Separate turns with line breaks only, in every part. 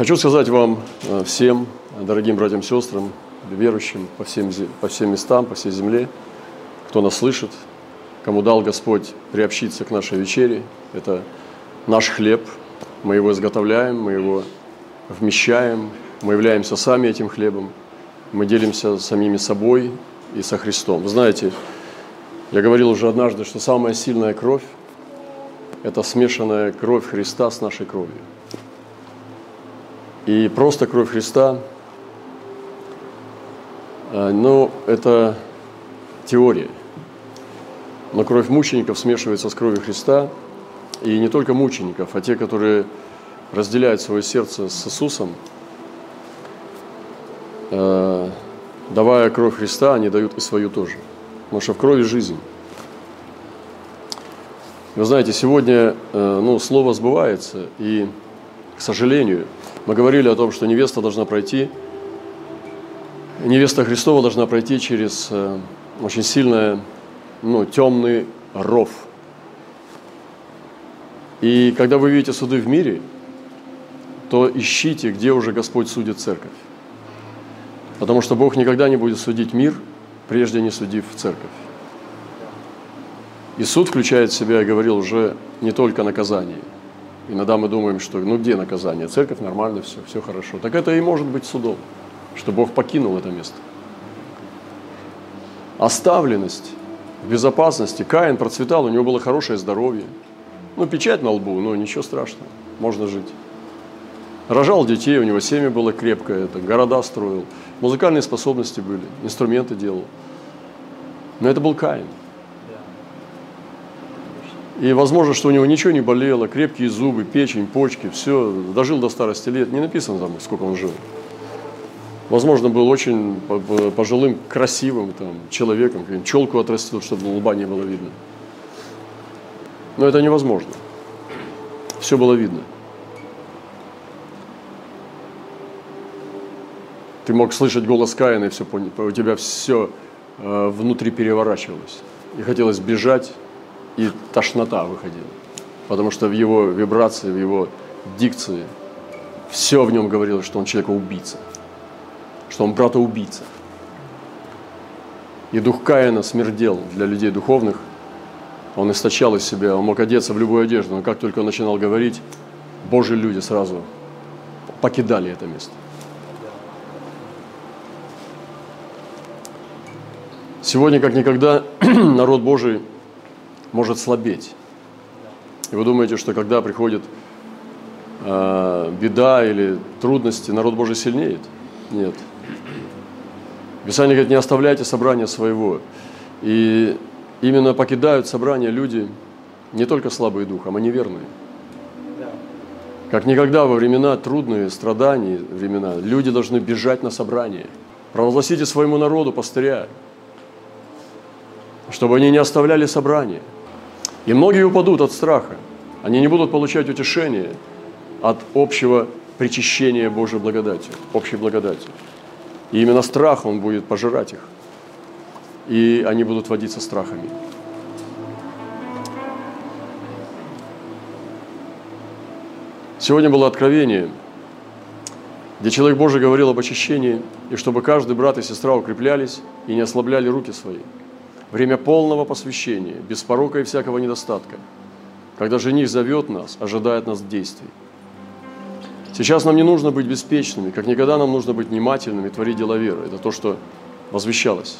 Хочу сказать вам э, всем, дорогим братьям и сестрам, верующим по всем, по всем местам, по всей земле, кто нас слышит, кому дал Господь приобщиться к нашей вечере. Это наш хлеб, мы его изготовляем, мы его вмещаем, мы являемся сами этим хлебом, мы делимся самими собой и со Христом. Вы знаете, я говорил уже однажды, что самая сильная кровь – это смешанная кровь Христа с нашей кровью. И просто кровь Христа, э, ну, это теория. Но кровь мучеников смешивается с кровью Христа, и не только мучеников, а те, которые разделяют свое сердце с Иисусом, э, давая кровь Христа, они дают и свою тоже. Потому что в крови жизнь. Вы знаете, сегодня э, ну, слово сбывается, и, к сожалению, мы говорили о том, что невеста должна пройти, невеста Христова должна пройти через э, очень сильный, ну, темный ров. И когда вы видите суды в мире, то ищите, где уже Господь судит церковь. Потому что Бог никогда не будет судить мир, прежде не судив церковь. И суд включает в себя, я говорил, уже не только наказание – Иногда мы думаем, что ну где наказание? Церковь нормально, все, все хорошо. Так это и может быть судом, что Бог покинул это место. Оставленность в безопасности. Каин процветал, у него было хорошее здоровье. Ну, печать на лбу, но ничего страшного, можно жить. Рожал детей, у него семя было крепкое, это, города строил, музыкальные способности были, инструменты делал. Но это был Каин – и возможно, что у него ничего не болело, крепкие зубы, печень, почки, все, дожил до старости лет. Не написано там, сколько он жил. Возможно, был очень пожилым, красивым там, человеком, челку отрастил, чтобы лба не было видно. Но это невозможно. Все было видно. Ты мог слышать голос Каина, и все, у тебя все э, внутри переворачивалось. И хотелось бежать, и тошнота выходила. Потому что в его вибрации, в его дикции все в нем говорило, что он человека-убийца, что он брата-убийца. И дух Каина смердел для людей духовных. Он источал из себя, он мог одеться в любую одежду, но как только он начинал говорить, Божьи люди сразу покидали это место. Сегодня, как никогда, народ Божий может слабеть. И вы думаете, что когда приходит э, беда или трудности, народ Божий сильнеет? Нет. Писание говорит, не оставляйте собрания своего. И именно покидают собрания люди, не только слабые духом, а неверные. Как никогда во времена трудные, страданий времена, люди должны бежать на собрание. Провозгласите своему народу пастыря, чтобы они не оставляли собрания. И многие упадут от страха. Они не будут получать утешение от общего причащения Божьей благодатью, общей благодатью. И именно страх, он будет пожирать их. И они будут водиться страхами. Сегодня было откровение, где человек Божий говорил об очищении, и чтобы каждый брат и сестра укреплялись и не ослабляли руки свои – время полного посвящения, без порока и всякого недостатка, когда жених зовет нас, ожидает нас действий. Сейчас нам не нужно быть беспечными, как никогда нам нужно быть внимательными, творить дела веры. Это то, что возвещалось.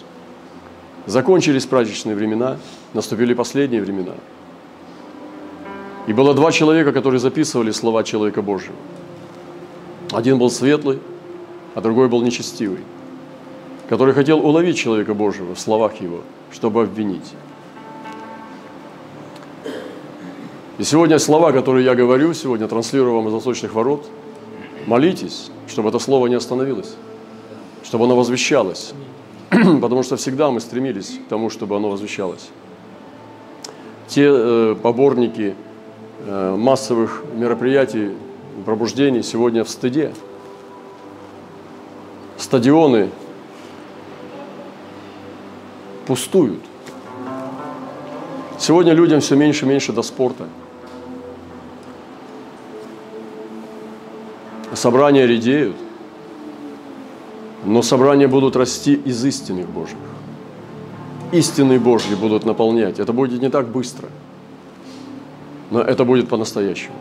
Закончились праздничные времена, наступили последние времена. И было два человека, которые записывали слова человека Божьего. Один был светлый, а другой был нечестивый, который хотел уловить человека Божьего в словах его – чтобы обвинить. И сегодня слова, которые я говорю, сегодня транслирую вам из восточных ворот, молитесь, чтобы это слово не остановилось, чтобы оно возвещалось. Потому что всегда мы стремились к тому, чтобы оно возвещалось. Те э, поборники э, массовых мероприятий, пробуждений сегодня в стыде. Стадионы пустуют. Сегодня людям все меньше и меньше до спорта. Собрания редеют, но собрания будут расти из истинных Божьих. Истины Божьи будут наполнять. Это будет не так быстро, но это будет по-настоящему.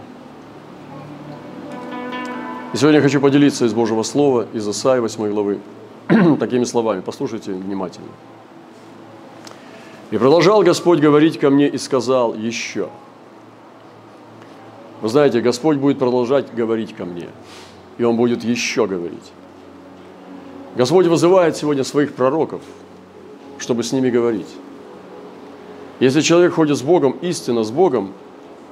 И сегодня я хочу поделиться из Божьего Слова, из Исаии 8 главы, такими словами. Послушайте внимательно. «И продолжал Господь говорить ко мне и сказал еще». Вы знаете, Господь будет продолжать говорить ко мне, и Он будет еще говорить. Господь вызывает сегодня своих пророков, чтобы с ними говорить. Если человек ходит с Богом, истинно с Богом,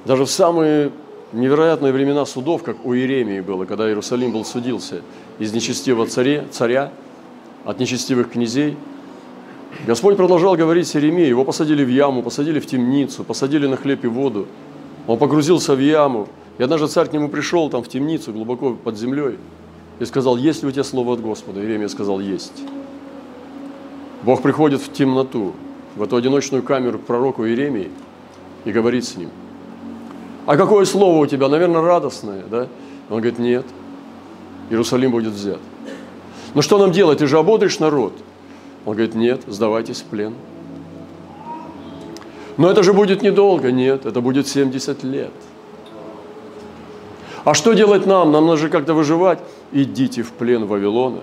даже в самые невероятные времена судов, как у Иеремии было, когда Иерусалим был судился из нечестивого царя, царя от нечестивых князей, Господь продолжал говорить с Иеремией, его посадили в яму, посадили в темницу, посадили на хлеб и воду. Он погрузился в яму, и однажды царь к нему пришел там в темницу, глубоко под землей, и сказал, есть ли у тебя слово от Господа? Иеремия сказал, есть. Бог приходит в темноту, в эту одиночную камеру к пророку Иеремии и говорит с ним. А какое слово у тебя? Наверное, радостное, да? Он говорит, нет, Иерусалим будет взят. Ну что нам делать? Ты же ободришь народ. Он говорит, нет, сдавайтесь в плен. Но это же будет недолго. Нет, это будет 70 лет. А что делать нам? Нам нужно же как-то выживать. Идите в плен Вавилона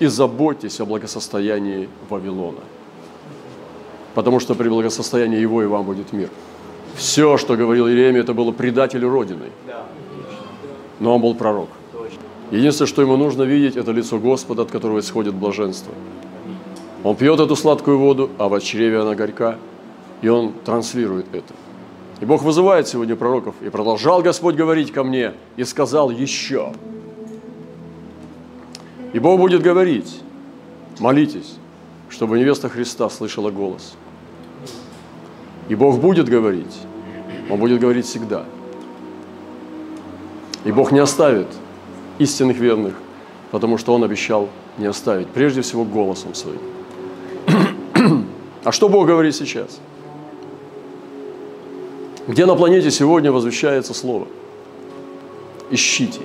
и заботьтесь о благосостоянии Вавилона. Потому что при благосостоянии его и вам будет мир. Все, что говорил Иеремия, это было предателю Родины. Но он был пророк. Единственное, что ему нужно видеть, это лицо Господа, от которого исходит блаженство. Он пьет эту сладкую воду, а в чреве она горька, и он транслирует это. И Бог вызывает сегодня пророков. И продолжал Господь говорить ко мне, и сказал еще. И Бог будет говорить, молитесь, чтобы невеста Христа слышала голос. И Бог будет говорить, Он будет говорить всегда. И Бог не оставит истинных верных, потому что Он обещал не оставить, прежде всего голосом своим. А что Бог говорит сейчас? Где на планете сегодня возвещается Слово? Ищите.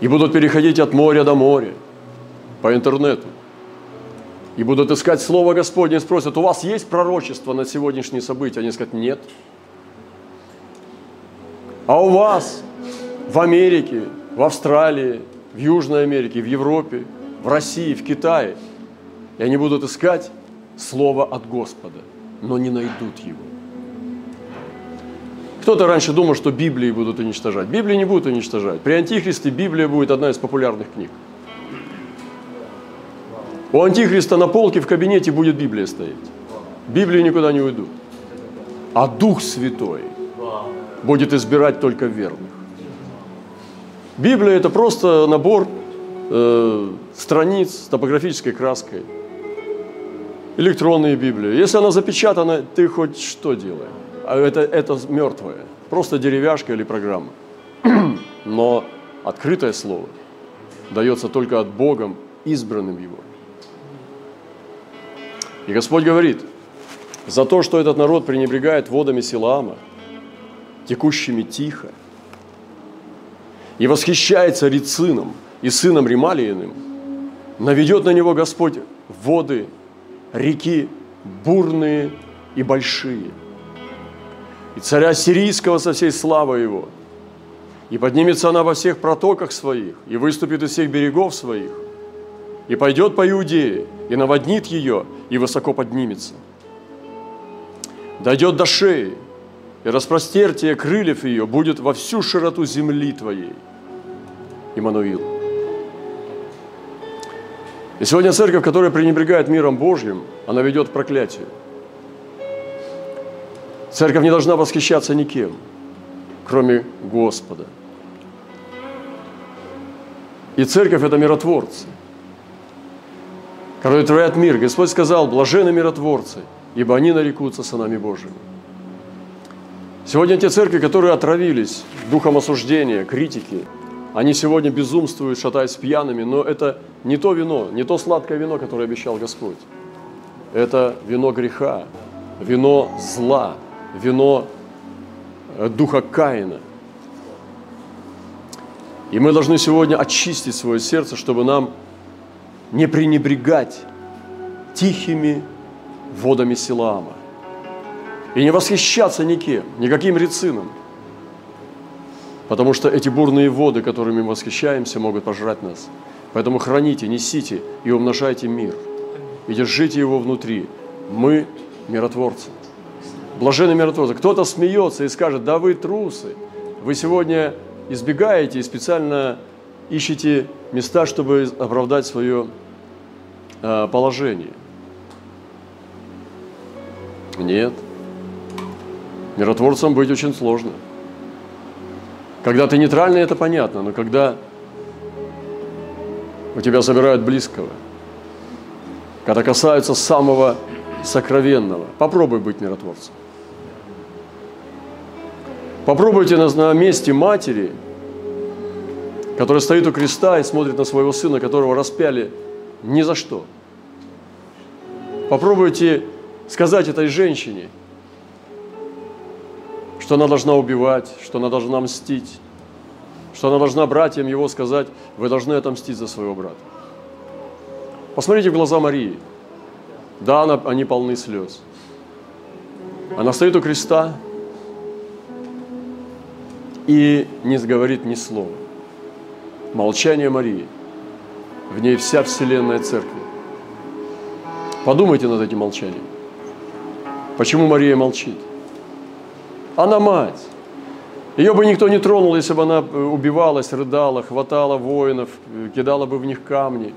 И будут переходить от моря до моря по интернету. И будут искать Слово Господне и спросят, у вас есть пророчество на сегодняшние события? Они скажут, нет. А у вас в Америке, в Австралии, в Южной Америке, в Европе, в России, в Китае. И они будут искать Слово от Господа, но не найдут его. Кто-то раньше думал, что Библии будут уничтожать. Библии не будут уничтожать. При Антихристе Библия будет одна из популярных книг. У Антихриста на полке в кабинете будет Библия стоять. Библии никуда не уйдут. А Дух Святой будет избирать только верных. Библия – это просто набор э, страниц с топографической краской. Электронные Библии. Если она запечатана, ты хоть что делай а это, это мертвое, просто деревяшка или программа. Но открытое слово дается только от Богом, избранным Его. И Господь говорит, за то, что этот народ пренебрегает водами Силаама, текущими тихо, и восхищается Рицином и сыном Ремалииным, наведет на него Господь воды, реки бурные и большие – и царя сирийского со всей славой его. И поднимется она во всех протоках своих, и выступит из всех берегов своих, и пойдет по Иудее, и наводнит ее, и высоко поднимется. Дойдет до шеи, и распростертие крыльев ее будет во всю широту земли твоей. Иммануил. И сегодня церковь, которая пренебрегает миром Божьим, она ведет к проклятию. Церковь не должна восхищаться никем, кроме Господа. И церковь – это миротворцы, которые творят мир. Господь сказал, блажены миротворцы, ибо они нарекутся сынами Божьими. Сегодня те церкви, которые отравились духом осуждения, критики, они сегодня безумствуют, шатаясь пьяными, но это не то вино, не то сладкое вино, которое обещал Господь. Это вино греха, вино зла, вино э, духа Каина. И мы должны сегодня очистить свое сердце, чтобы нам не пренебрегать тихими водами Силаама. И не восхищаться никем, никаким рецином. Потому что эти бурные воды, которыми мы восхищаемся, могут пожрать нас. Поэтому храните, несите и умножайте мир. И держите его внутри. Мы миротворцы. Блаженные миротворцы. Кто-то смеется и скажет, да вы трусы. Вы сегодня избегаете и специально ищете места, чтобы оправдать свое э, положение. Нет. Миротворцем быть очень сложно. Когда ты нейтральный, это понятно, но когда у тебя забирают близкого, когда касаются самого сокровенного, попробуй быть миротворцем. Попробуйте на, на месте матери, которая стоит у креста и смотрит на своего сына, которого распяли ни за что. Попробуйте сказать этой женщине, что она должна убивать, что она должна мстить, что она должна братьям его сказать, вы должны отомстить за своего брата. Посмотрите в глаза Марии. Да, она, они полны слез. Она стоит у креста и не говорит ни слова. Молчание Марии. В ней вся вселенная церкви. Подумайте над этим молчанием. Почему Мария молчит? Она мать. Ее бы никто не тронул, если бы она э, убивалась, рыдала, хватала воинов, э, кидала бы в них камни.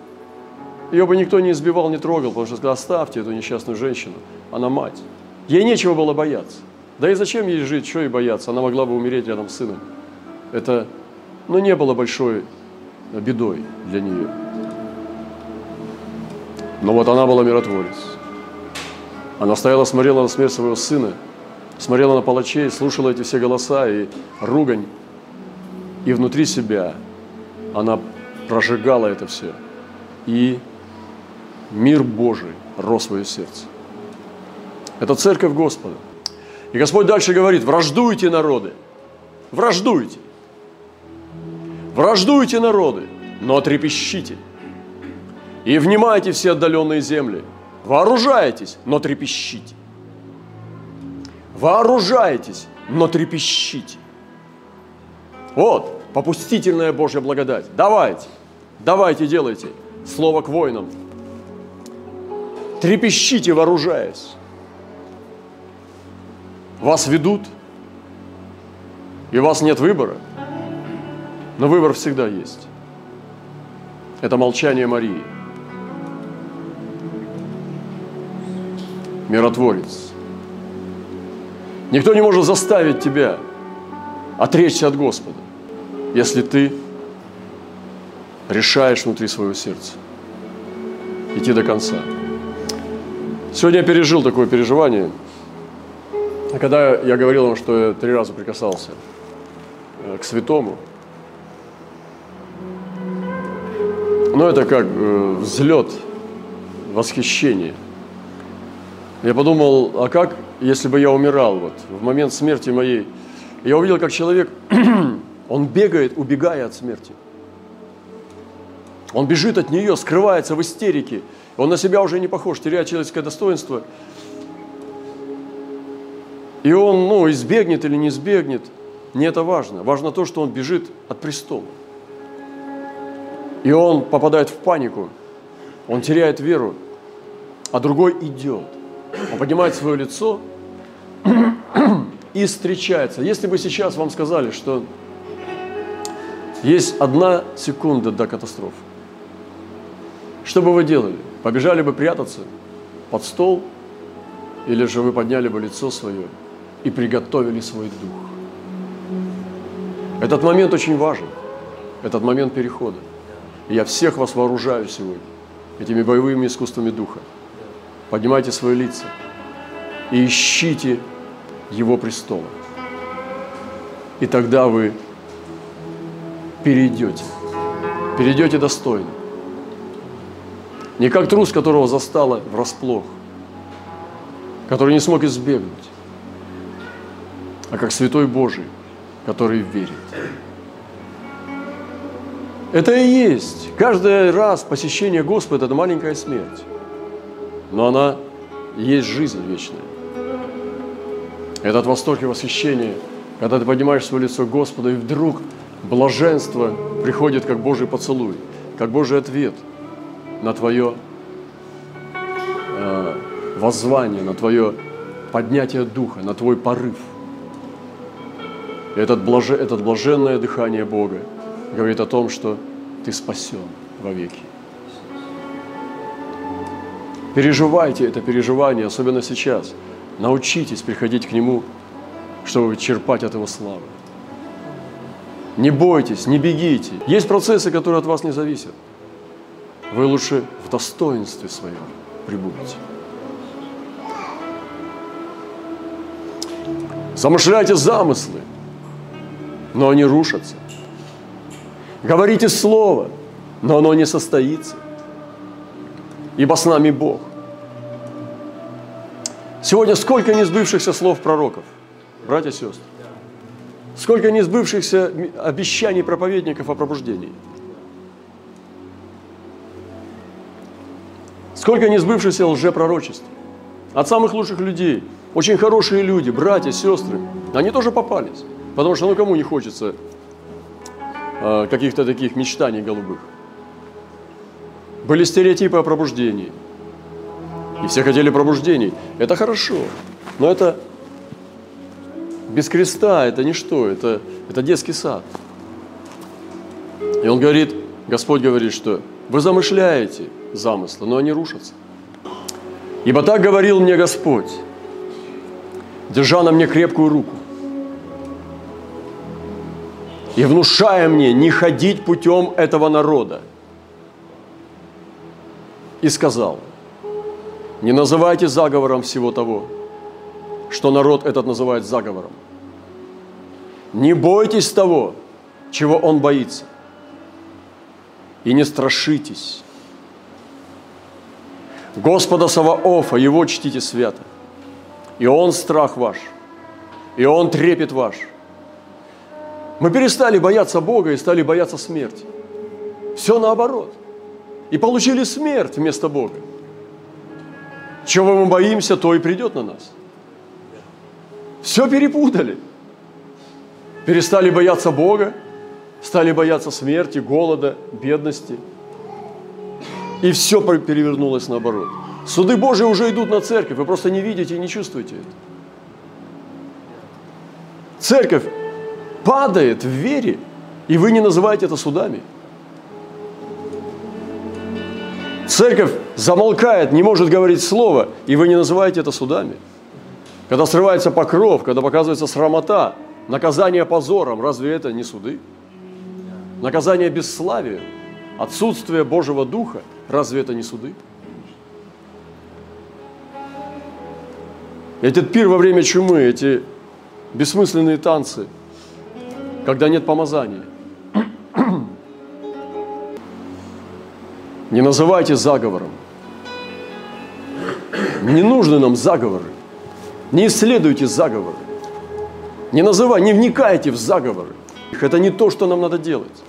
Ее бы никто не избивал, не трогал, потому что сказал, оставьте эту несчастную женщину, она мать. Ей нечего было бояться. Да и зачем ей жить, что ей бояться? Она могла бы умереть рядом с сыном. Это, ну, не было большой э, бедой для нее. Но вот она была миротворец. Она стояла, смотрела на смерть своего сына, смотрела на палачей, слушала эти все голоса и ругань. И внутри себя она прожигала это все. И мир Божий рос в ее сердце. Это церковь Господа. И Господь дальше говорит, враждуйте народы, враждуйте. Враждуйте народы, но трепещите. И внимайте все отдаленные земли – Вооружаетесь, но трепещите. Вооружаетесь, но трепещите. Вот, попустительная Божья благодать. Давайте, давайте, делайте. Слово к воинам. Трепещите, вооружаясь. Вас ведут, и у вас нет выбора. Но выбор всегда есть. Это молчание Марии. миротворец. Никто не может заставить тебя отречься от Господа, если ты решаешь внутри своего сердца идти до конца. Сегодня я пережил такое переживание, когда я говорил вам, что я три раза прикасался э, к святому. Но это как э, взлет, восхищение – я подумал, а как, если бы я умирал вот в момент смерти моей? Я увидел, как человек, он бегает, убегая от смерти. Он бежит от нее, скрывается в истерике. Он на себя уже не похож, теряет человеческое достоинство. И он, ну, избегнет или не избегнет, не это важно. Важно то, что он бежит от престола. И он попадает в панику, он теряет веру, а другой идет. Он поднимает свое лицо и встречается. Если бы сейчас вам сказали, что есть одна секунда до катастрофы, что бы вы делали? Побежали бы прятаться под стол, или же вы подняли бы лицо свое и приготовили свой дух? Этот момент очень важен, этот момент перехода. И я всех вас вооружаю сегодня этими боевыми искусствами духа поднимайте свои лица и ищите Его престола. И тогда вы перейдете, перейдете достойно. Не как трус, которого застало врасплох, который не смог избегнуть, а как святой Божий, который верит. Это и есть. Каждый раз посещение Господа – это маленькая смерть. Но она есть жизнь вечная. Этот восторг и восхищение, когда ты поднимаешь свое лицо к Господу, и вдруг блаженство приходит как Божий поцелуй, как Божий ответ на твое э, воззвание, на твое поднятие духа, на твой порыв. Этот, блаже, это блаженное дыхание Бога говорит о том, что ты спасен вовеки. Переживайте это переживание, особенно сейчас. Научитесь приходить к Нему, чтобы черпать от Его славы. Не бойтесь, не бегите. Есть процессы, которые от вас не зависят. Вы лучше в достоинстве своем прибудете. Замышляйте замыслы, но они рушатся. Говорите слово, но оно не состоится. Ибо с нами Бог. Сегодня сколько несбывшихся слов пророков, братья и сестры. Сколько несбывшихся обещаний проповедников о пробуждении. Сколько несбывшихся лжепророчеств. От самых лучших людей. Очень хорошие люди, братья, сестры. Они тоже попались. Потому что ну кому не хочется э, каких-то таких мечтаний голубых. Были стереотипы о пробуждении. И все хотели пробуждений. Это хорошо. Но это без креста, это ничто, это, это детский сад. И он говорит, Господь говорит, что вы замышляете замыслы, но они рушатся. Ибо так говорил мне Господь, держа на мне крепкую руку и внушая мне не ходить путем этого народа. И сказал, не называйте заговором всего того, что народ этот называет заговором. Не бойтесь того, чего он боится. И не страшитесь. Господа Саваофа, Его чтите свято. И Он страх ваш, и Он трепет ваш – мы перестали бояться Бога и стали бояться смерти. Все наоборот. И получили смерть вместо Бога. Чего мы боимся, то и придет на нас. Все перепутали. Перестали бояться Бога, стали бояться смерти, голода, бедности. И все перевернулось наоборот. Суды Божии уже идут на церковь, вы просто не видите и не чувствуете это. Церковь падает в вере, и вы не называете это судами. Церковь замолкает, не может говорить слово, и вы не называете это судами. Когда срывается покров, когда показывается срамота, наказание позором, разве это не суды? Наказание бесславием, отсутствие Божьего Духа, разве это не суды? Этот пир во время чумы, эти бессмысленные танцы – когда нет помазания. Не называйте заговором. Не нужны нам заговоры. Не исследуйте заговоры. Не называйте, не вникайте в заговоры. Это не то, что нам надо делать.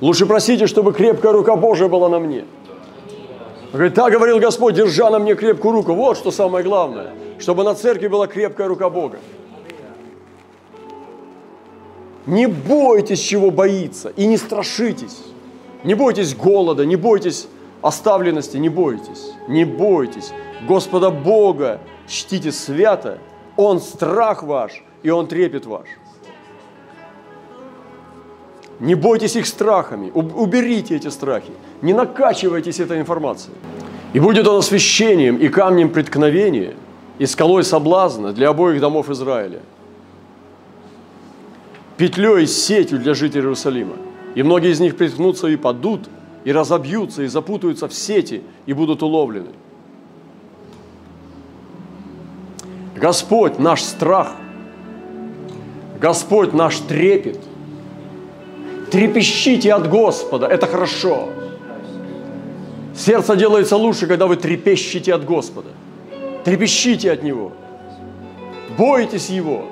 Лучше просите, чтобы крепкая рука Божия была на мне. говорит, так говорил Господь, держа на мне крепкую руку. Вот что самое главное, чтобы на церкви была крепкая рука Бога. Не бойтесь, чего боится, и не страшитесь. Не бойтесь голода, не бойтесь оставленности, не бойтесь. Не бойтесь. Господа Бога чтите свято, Он страх ваш, и Он трепет ваш. Не бойтесь их страхами, уберите эти страхи, не накачивайтесь этой информацией. И будет он освящением и камнем преткновения, и скалой соблазна для обоих домов Израиля – петлей, сетью для жителей Иерусалима. И многие из них приткнутся и падут, и разобьются, и запутаются в сети, и будут уловлены. Господь наш страх, Господь наш трепет. Трепещите от Господа, это хорошо. Сердце делается лучше, когда вы трепещите от Господа. Трепещите от Него. Бойтесь Его.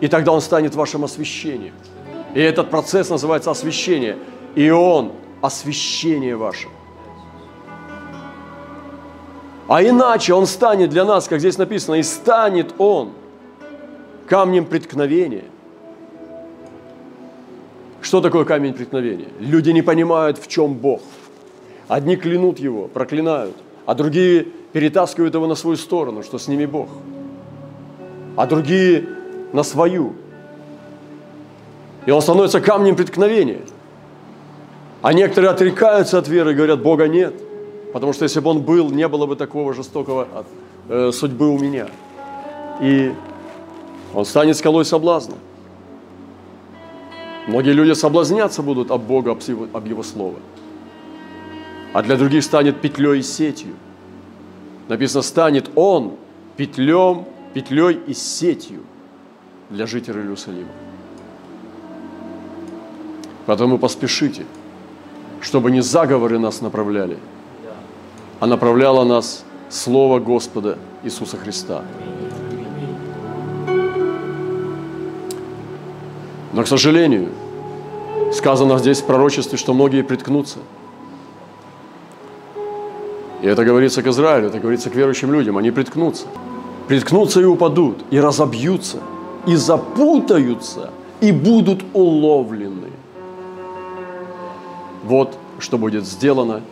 И тогда он станет вашим освящением. И этот процесс называется освящение. и Он – освящение ваше. А иначе Он станет для нас, как здесь написано, и станет Он камнем преткновения. Что такое камень преткновения? Люди не понимают, в чем Бог. Одни клянут Его, проклинают, а другие перетаскивают Его на свою сторону, что с ними Бог. А другие на свою. И он становится камнем преткновения. А некоторые отрекаются от веры и говорят, Бога нет. Потому что если бы Он был, не было бы такого жестокого э, судьбы у меня. И Он станет скалой соблазна. Многие люди соблазняться будут об Бога, об его, об его Слово. А для других станет петлей и сетью. Написано, станет Он петлем, петлей и сетью для жителей Иерусалима. Поэтому поспешите, чтобы не заговоры нас направляли, а направляло нас Слово Господа Иисуса Христа. Но, к сожалению, сказано здесь в пророчестве, что многие приткнутся. И это говорится к Израилю, это говорится к верующим людям. Они приткнутся. Приткнутся и упадут, и разобьются, и запутаются, и будут уловлены. Вот что будет сделано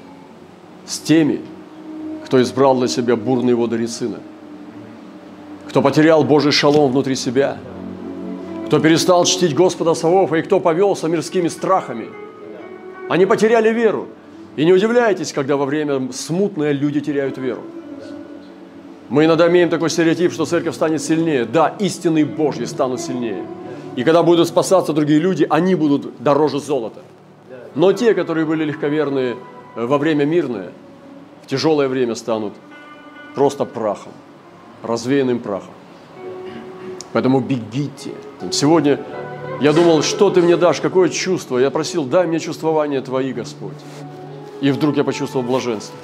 с теми, кто избрал для себя бурные воды Рецина, кто потерял Божий шалом внутри себя – кто перестал чтить Господа Савов, и кто повелся мирскими страхами. Они потеряли веру. И не удивляйтесь, когда во время смутное люди теряют веру. Мы иногда имеем такой стереотип, что церковь станет сильнее. Да, истинные Божьи станут сильнее. И когда будут спасаться другие люди, они будут дороже золота. Но те, которые были легковерные э, во время мирное, в тяжелое время станут просто прахом, развеянным прахом. Поэтому бегите. Сегодня я думал, что ты мне дашь, какое чувство. Я просил, дай мне чувствование Твои, Господь. И вдруг я почувствовал блаженство.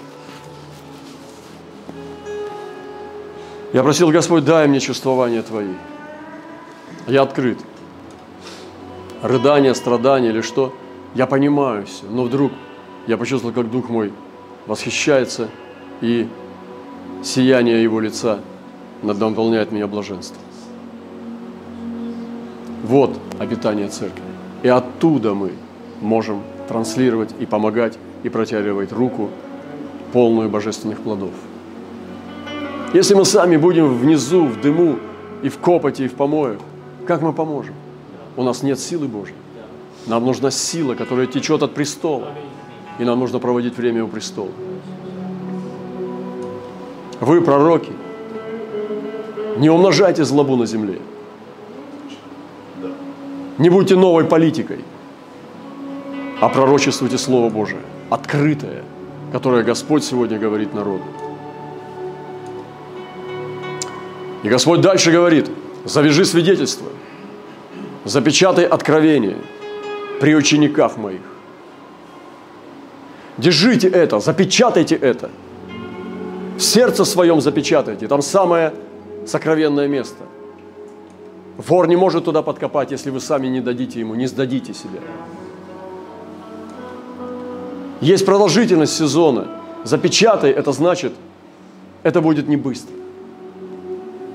Я просил, Господь, дай мне чувствование Твои. Я открыт. Рыдание, страдание или что, я понимаю все. Но вдруг я почувствовал, как Дух мой восхищается, и сияние Его лица наполняет меня блаженством. Вот обитание церкви. И оттуда мы можем транслировать и помогать, и протягивать руку, полную божественных плодов. Если мы сами будем внизу, в дыму, и в копоте, и в помоях, как мы поможем? У нас нет силы Божьей. Нам нужна сила, которая течет от престола. И нам нужно проводить время у престола. Вы, пророки, не умножайте злобу на земле. Не будьте новой политикой, а пророчествуйте Слово Божие, открытое, которое Господь сегодня говорит народу. И Господь дальше говорит, завяжи свидетельство, запечатай откровение при учениках моих. Держите это, запечатайте это. В сердце своем запечатайте. Там самое сокровенное место – Вор не может туда подкопать, если вы сами не дадите ему, не сдадите себя. Есть продолжительность сезона. Запечатай, это значит, это будет не быстро.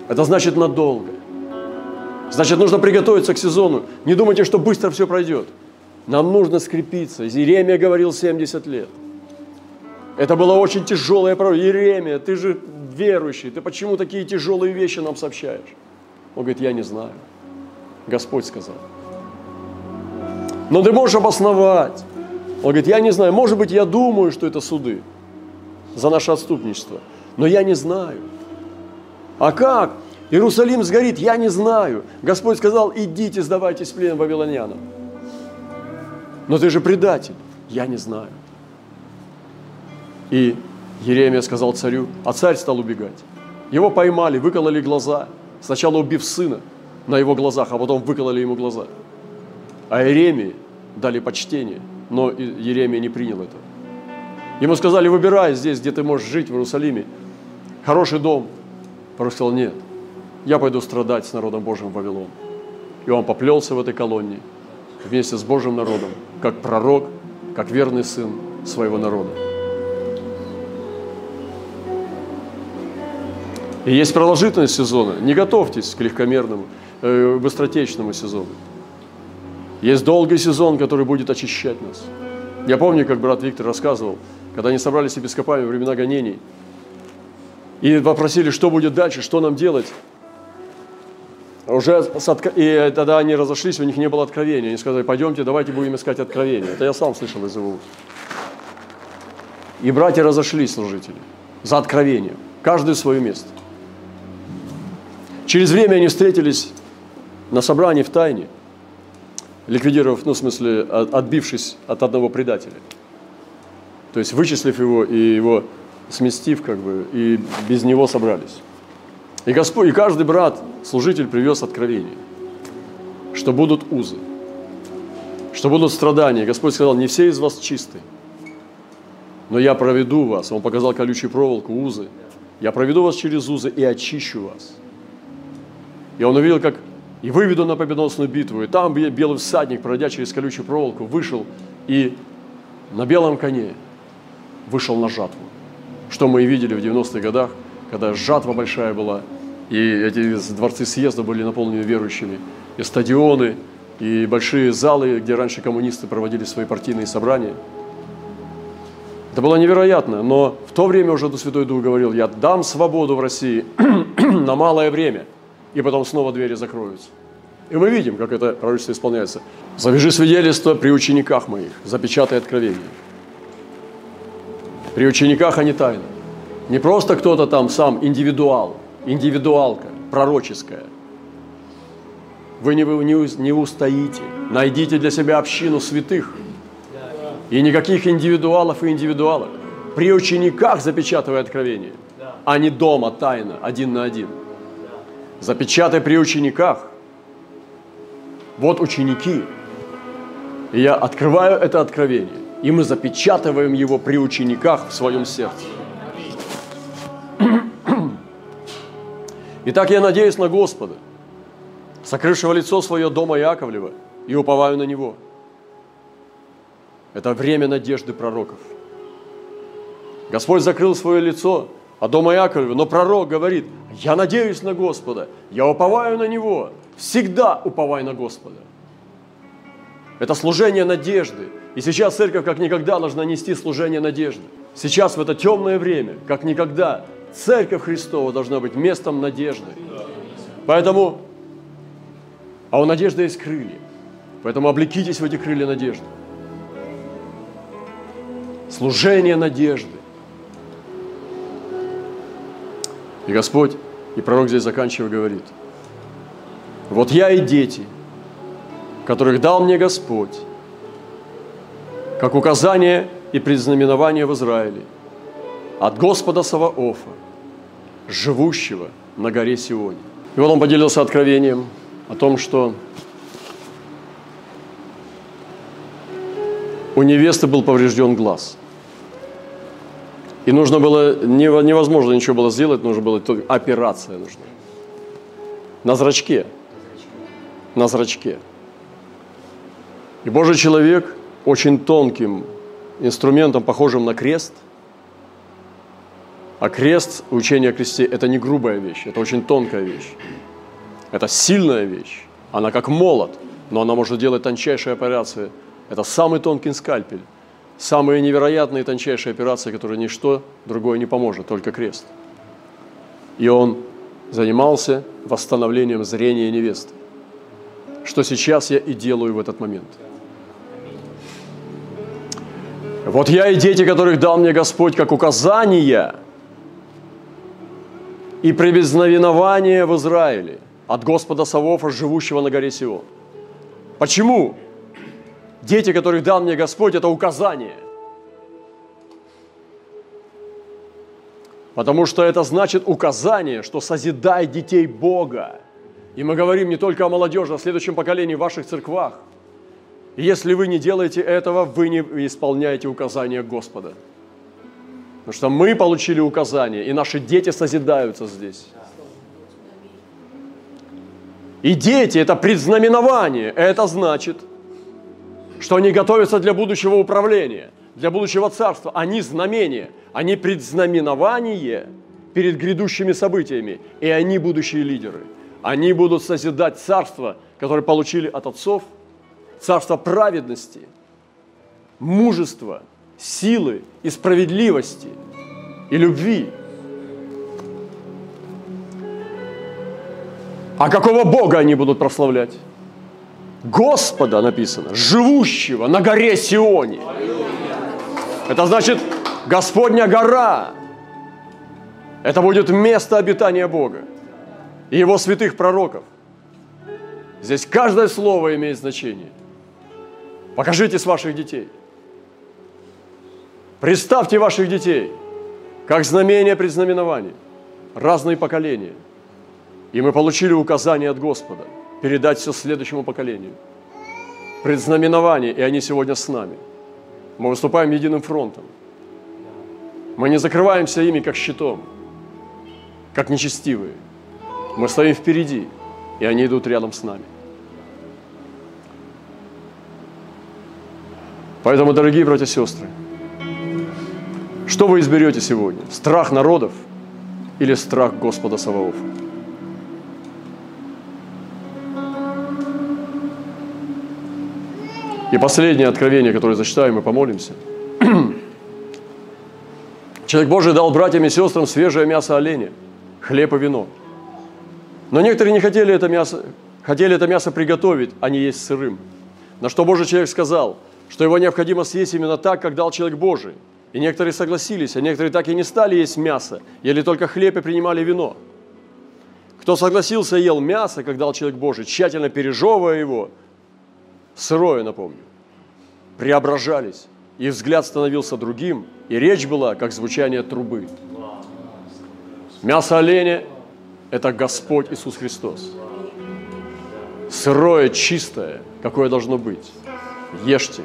Это значит надолго. Значит, нужно приготовиться к сезону. Не думайте, что быстро все пройдет. Нам нужно скрепиться. Иеремия говорил 70 лет. Это было очень тяжелое пророчество. Иеремия, ты же верующий, ты почему такие тяжелые вещи нам сообщаешь? Он говорит, я не знаю. Господь сказал. Но ты можешь обосновать. Он говорит, я не знаю, может быть, я думаю, что это суды за наше отступничество, но я не знаю. А как? Иерусалим сгорит, я не знаю. Господь сказал, идите, сдавайтесь в плен вавилонянам. Но ты же предатель, я не знаю. И Еремия сказал царю, а царь стал убегать. Его поймали, выкололи глаза – Сначала убив сына на его глазах, а потом выкололи ему глаза. А Иеремии дали почтение, но Еремия не принял это. Ему сказали, выбирай здесь, где ты можешь жить, в Иерусалиме. Хороший дом. Пророк сказал, нет, я пойду страдать с народом Божьим в Вавилон. И он поплелся в этой колонии вместе с Божьим народом, как пророк, как верный сын своего народа. И есть продолжительность сезона. Не готовьтесь к легкомерному, э, быстротечному сезону. Есть долгий сезон, который будет очищать нас. Я помню, как брат Виктор рассказывал, когда они собрались епископами во времена гонений, и попросили, что будет дальше, что нам делать. Уже с отк... И тогда они разошлись, у них не было откровения. Они сказали, пойдемте, давайте будем искать откровение. Это я сам слышал из его уст. И братья разошлись, служители, за откровением. Каждый в свое место. Через время они встретились на собрании в тайне, ликвидировав, ну, в смысле, отбившись от одного предателя. То есть вычислив его и его сместив, как бы, и без него собрались. И, Господь, и каждый брат, служитель привез откровение, что будут узы, что будут страдания. Господь сказал, не все из вас чисты, но я проведу вас. Он показал колючую проволоку, узы. Я проведу вас через узы и очищу вас. И он увидел, как и выведу на победоносную битву. И там белый всадник, пройдя через колючую проволоку, вышел и на белом коне вышел на жатву. Что мы и видели в 90-х годах, когда жатва большая была, и эти дворцы съезда были наполнены верующими, и стадионы, и большие залы, где раньше коммунисты проводили свои партийные собрания. Это было невероятно, но в то время уже Святой Дух говорил, я дам свободу в России на малое время – и потом снова двери закроются. И мы видим, как это пророчество исполняется. Завяжи свидетельство при учениках моих, запечатай откровение. При учениках они тайны. Не просто кто-то там сам индивидуал, индивидуалка, пророческая. Вы не, не, не устоите. Найдите для себя общину святых. И никаких индивидуалов и индивидуалок. При учениках запечатывай откровение, а не дома тайно, один на один – запечатай при учениках. Вот ученики. И я открываю это откровение, и мы запечатываем его при учениках в своем сердце. Итак, я надеюсь на Господа, сокрывшего лицо свое дома Яковлева, и уповаю на Него. Это время надежды пророков. Господь закрыл свое лицо а дома Яковлева. Но пророк говорит, я надеюсь на Господа, я уповаю на Него, всегда уповай на Господа. Это служение надежды. И сейчас церковь как никогда должна нести служение надежды. Сейчас в это темное время, как никогда, церковь Христова должна быть местом надежды. Поэтому, а у надежды есть крылья. Поэтому облекитесь в эти крылья надежды. Служение надежды. И Господь, и пророк здесь заканчивая говорит, вот я и дети, которых дал мне Господь, как указание и предзнаменование в Израиле, от Господа Саваофа, живущего на горе Сионе. И вот он поделился откровением о том, что у невесты был поврежден глаз – и нужно было, невозможно ничего было сделать, нужно было только операция нужна. На зрачке. На зрачке. И Божий человек очень тонким инструментом, похожим на крест, а крест, учение о кресте – это не грубая вещь, это очень тонкая вещь. Это сильная вещь. Она как молот, но она может делать тончайшие операции. Это самый тонкий скальпель самые невероятные тончайшие операции, которые ничто другое не поможет, только крест. И он занимался восстановлением зрения невесты, что сейчас я и делаю в этот момент. Вот я и дети, которых дал мне Господь как указания и прибезновинование в Израиле от Господа Савофа, живущего на горе Сион. Почему? Дети, которых дал мне Господь, это указание. Потому что это значит указание, что созидай детей Бога. И мы говорим не только о молодежи, а о следующем поколении в ваших церквах. И если вы не делаете этого, вы не исполняете указания Господа. Потому что мы получили указание, и наши дети созидаются здесь. И дети – это предзнаменование. Это значит – что они готовятся для будущего управления, для будущего царства. Они знамения, они предзнаменование перед грядущими событиями, и они будущие лидеры. Они будут созидать царство, которое получили от отцов, царство праведности, мужества, силы и справедливости и любви. А какого Бога они будут прославлять? Господа написано, живущего на горе Сионе. Это значит Господня гора. Это будет место обитания Бога и Его святых пророков. Здесь каждое слово имеет значение. Покажите с ваших детей. Представьте ваших детей, как знамение предзнаменования, разные поколения. И мы получили указание от Господа передать все следующему поколению. Предзнаменование, и они сегодня с нами. Мы выступаем единым фронтом. Мы не закрываемся ими как щитом, как нечестивые. Мы стоим впереди, и они идут рядом с нами. Поэтому, дорогие братья и сестры, что вы изберете сегодня? Страх народов или страх Господа Саваофа? И последнее откровение, которое зачитаем и помолимся. Человек Божий дал братьям и сестрам свежее мясо оленя, хлеб и вино. Но некоторые не хотели это мясо, хотели это мясо приготовить, а не есть сырым. На что Божий человек сказал, что его необходимо съесть именно так, как дал человек Божий – и некоторые согласились, а некоторые так и не стали есть мясо, ели только хлеб и принимали вино. Кто согласился ел мясо, как дал человек Божий, тщательно пережевывая его, сырое, напомню, преображались, и взгляд становился другим, и речь была, как звучание трубы. Мясо оленя – это Господь Иисус Христос. Сырое, чистое, какое должно быть. Ешьте.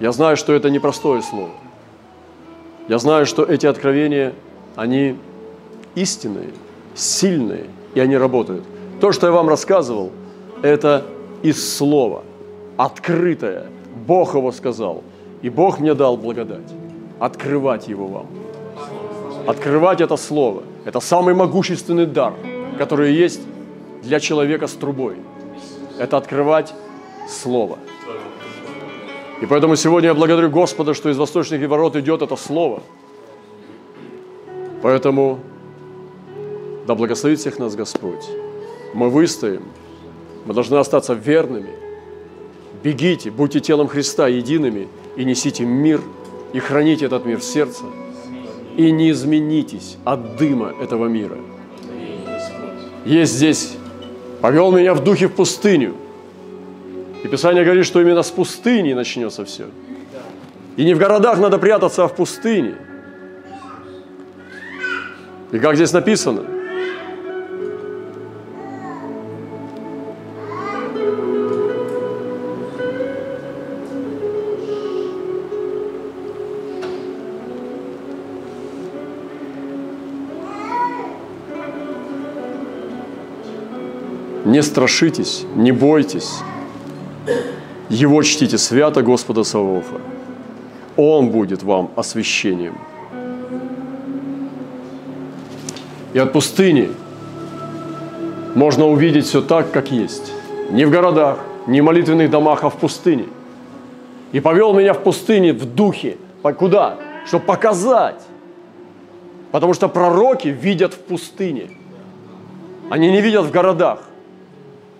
Я знаю, что это непростое слово. Я знаю, что эти откровения, они истинные, сильные, и они работают. То, что я вам рассказывал, это из слова, открытое. Бог его сказал, и Бог мне дал благодать. Открывать его вам. Открывать это слово. Это самый могущественный дар, который есть для человека с трубой. Это открывать слово. И поэтому сегодня я благодарю Господа, что из восточных ворот идет это слово. Поэтому да благословит всех нас Господь. Мы выстоим, мы должны остаться верными. Бегите, будьте телом Христа едиными и несите мир, и храните этот мир в сердце. И не изменитесь от дыма этого мира. Есть здесь, повел меня в духе в пустыню, и Писание говорит, что именно с пустыни начнется все. И не в городах надо прятаться, а в пустыне. И как здесь написано? Не страшитесь, не бойтесь, его чтите свято Господа Саваофа. Он будет вам освящением. И от пустыни можно увидеть все так, как есть. Не в городах, не в молитвенных домах, а в пустыне. И повел меня в пустыне в духе. Куда? Чтобы показать. Потому что пророки видят в пустыне. Они не видят в городах.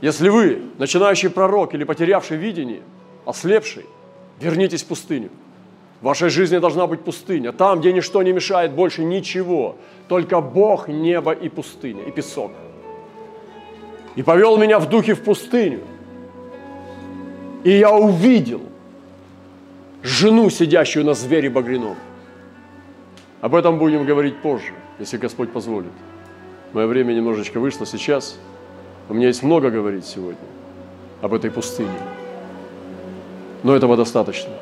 Если вы, начинающий пророк или потерявший видение, ослепший, вернитесь в пустыню. В вашей жизни должна быть пустыня, там, где ничто не мешает больше ничего, только Бог, небо и пустыня, и песок. И повел меня в духе в пустыню. И я увидел жену, сидящую на звере багряном. Об этом будем говорить позже, если Господь позволит. Мое время немножечко вышло сейчас – у меня есть много говорить сегодня об этой пустыне. Но этого достаточно.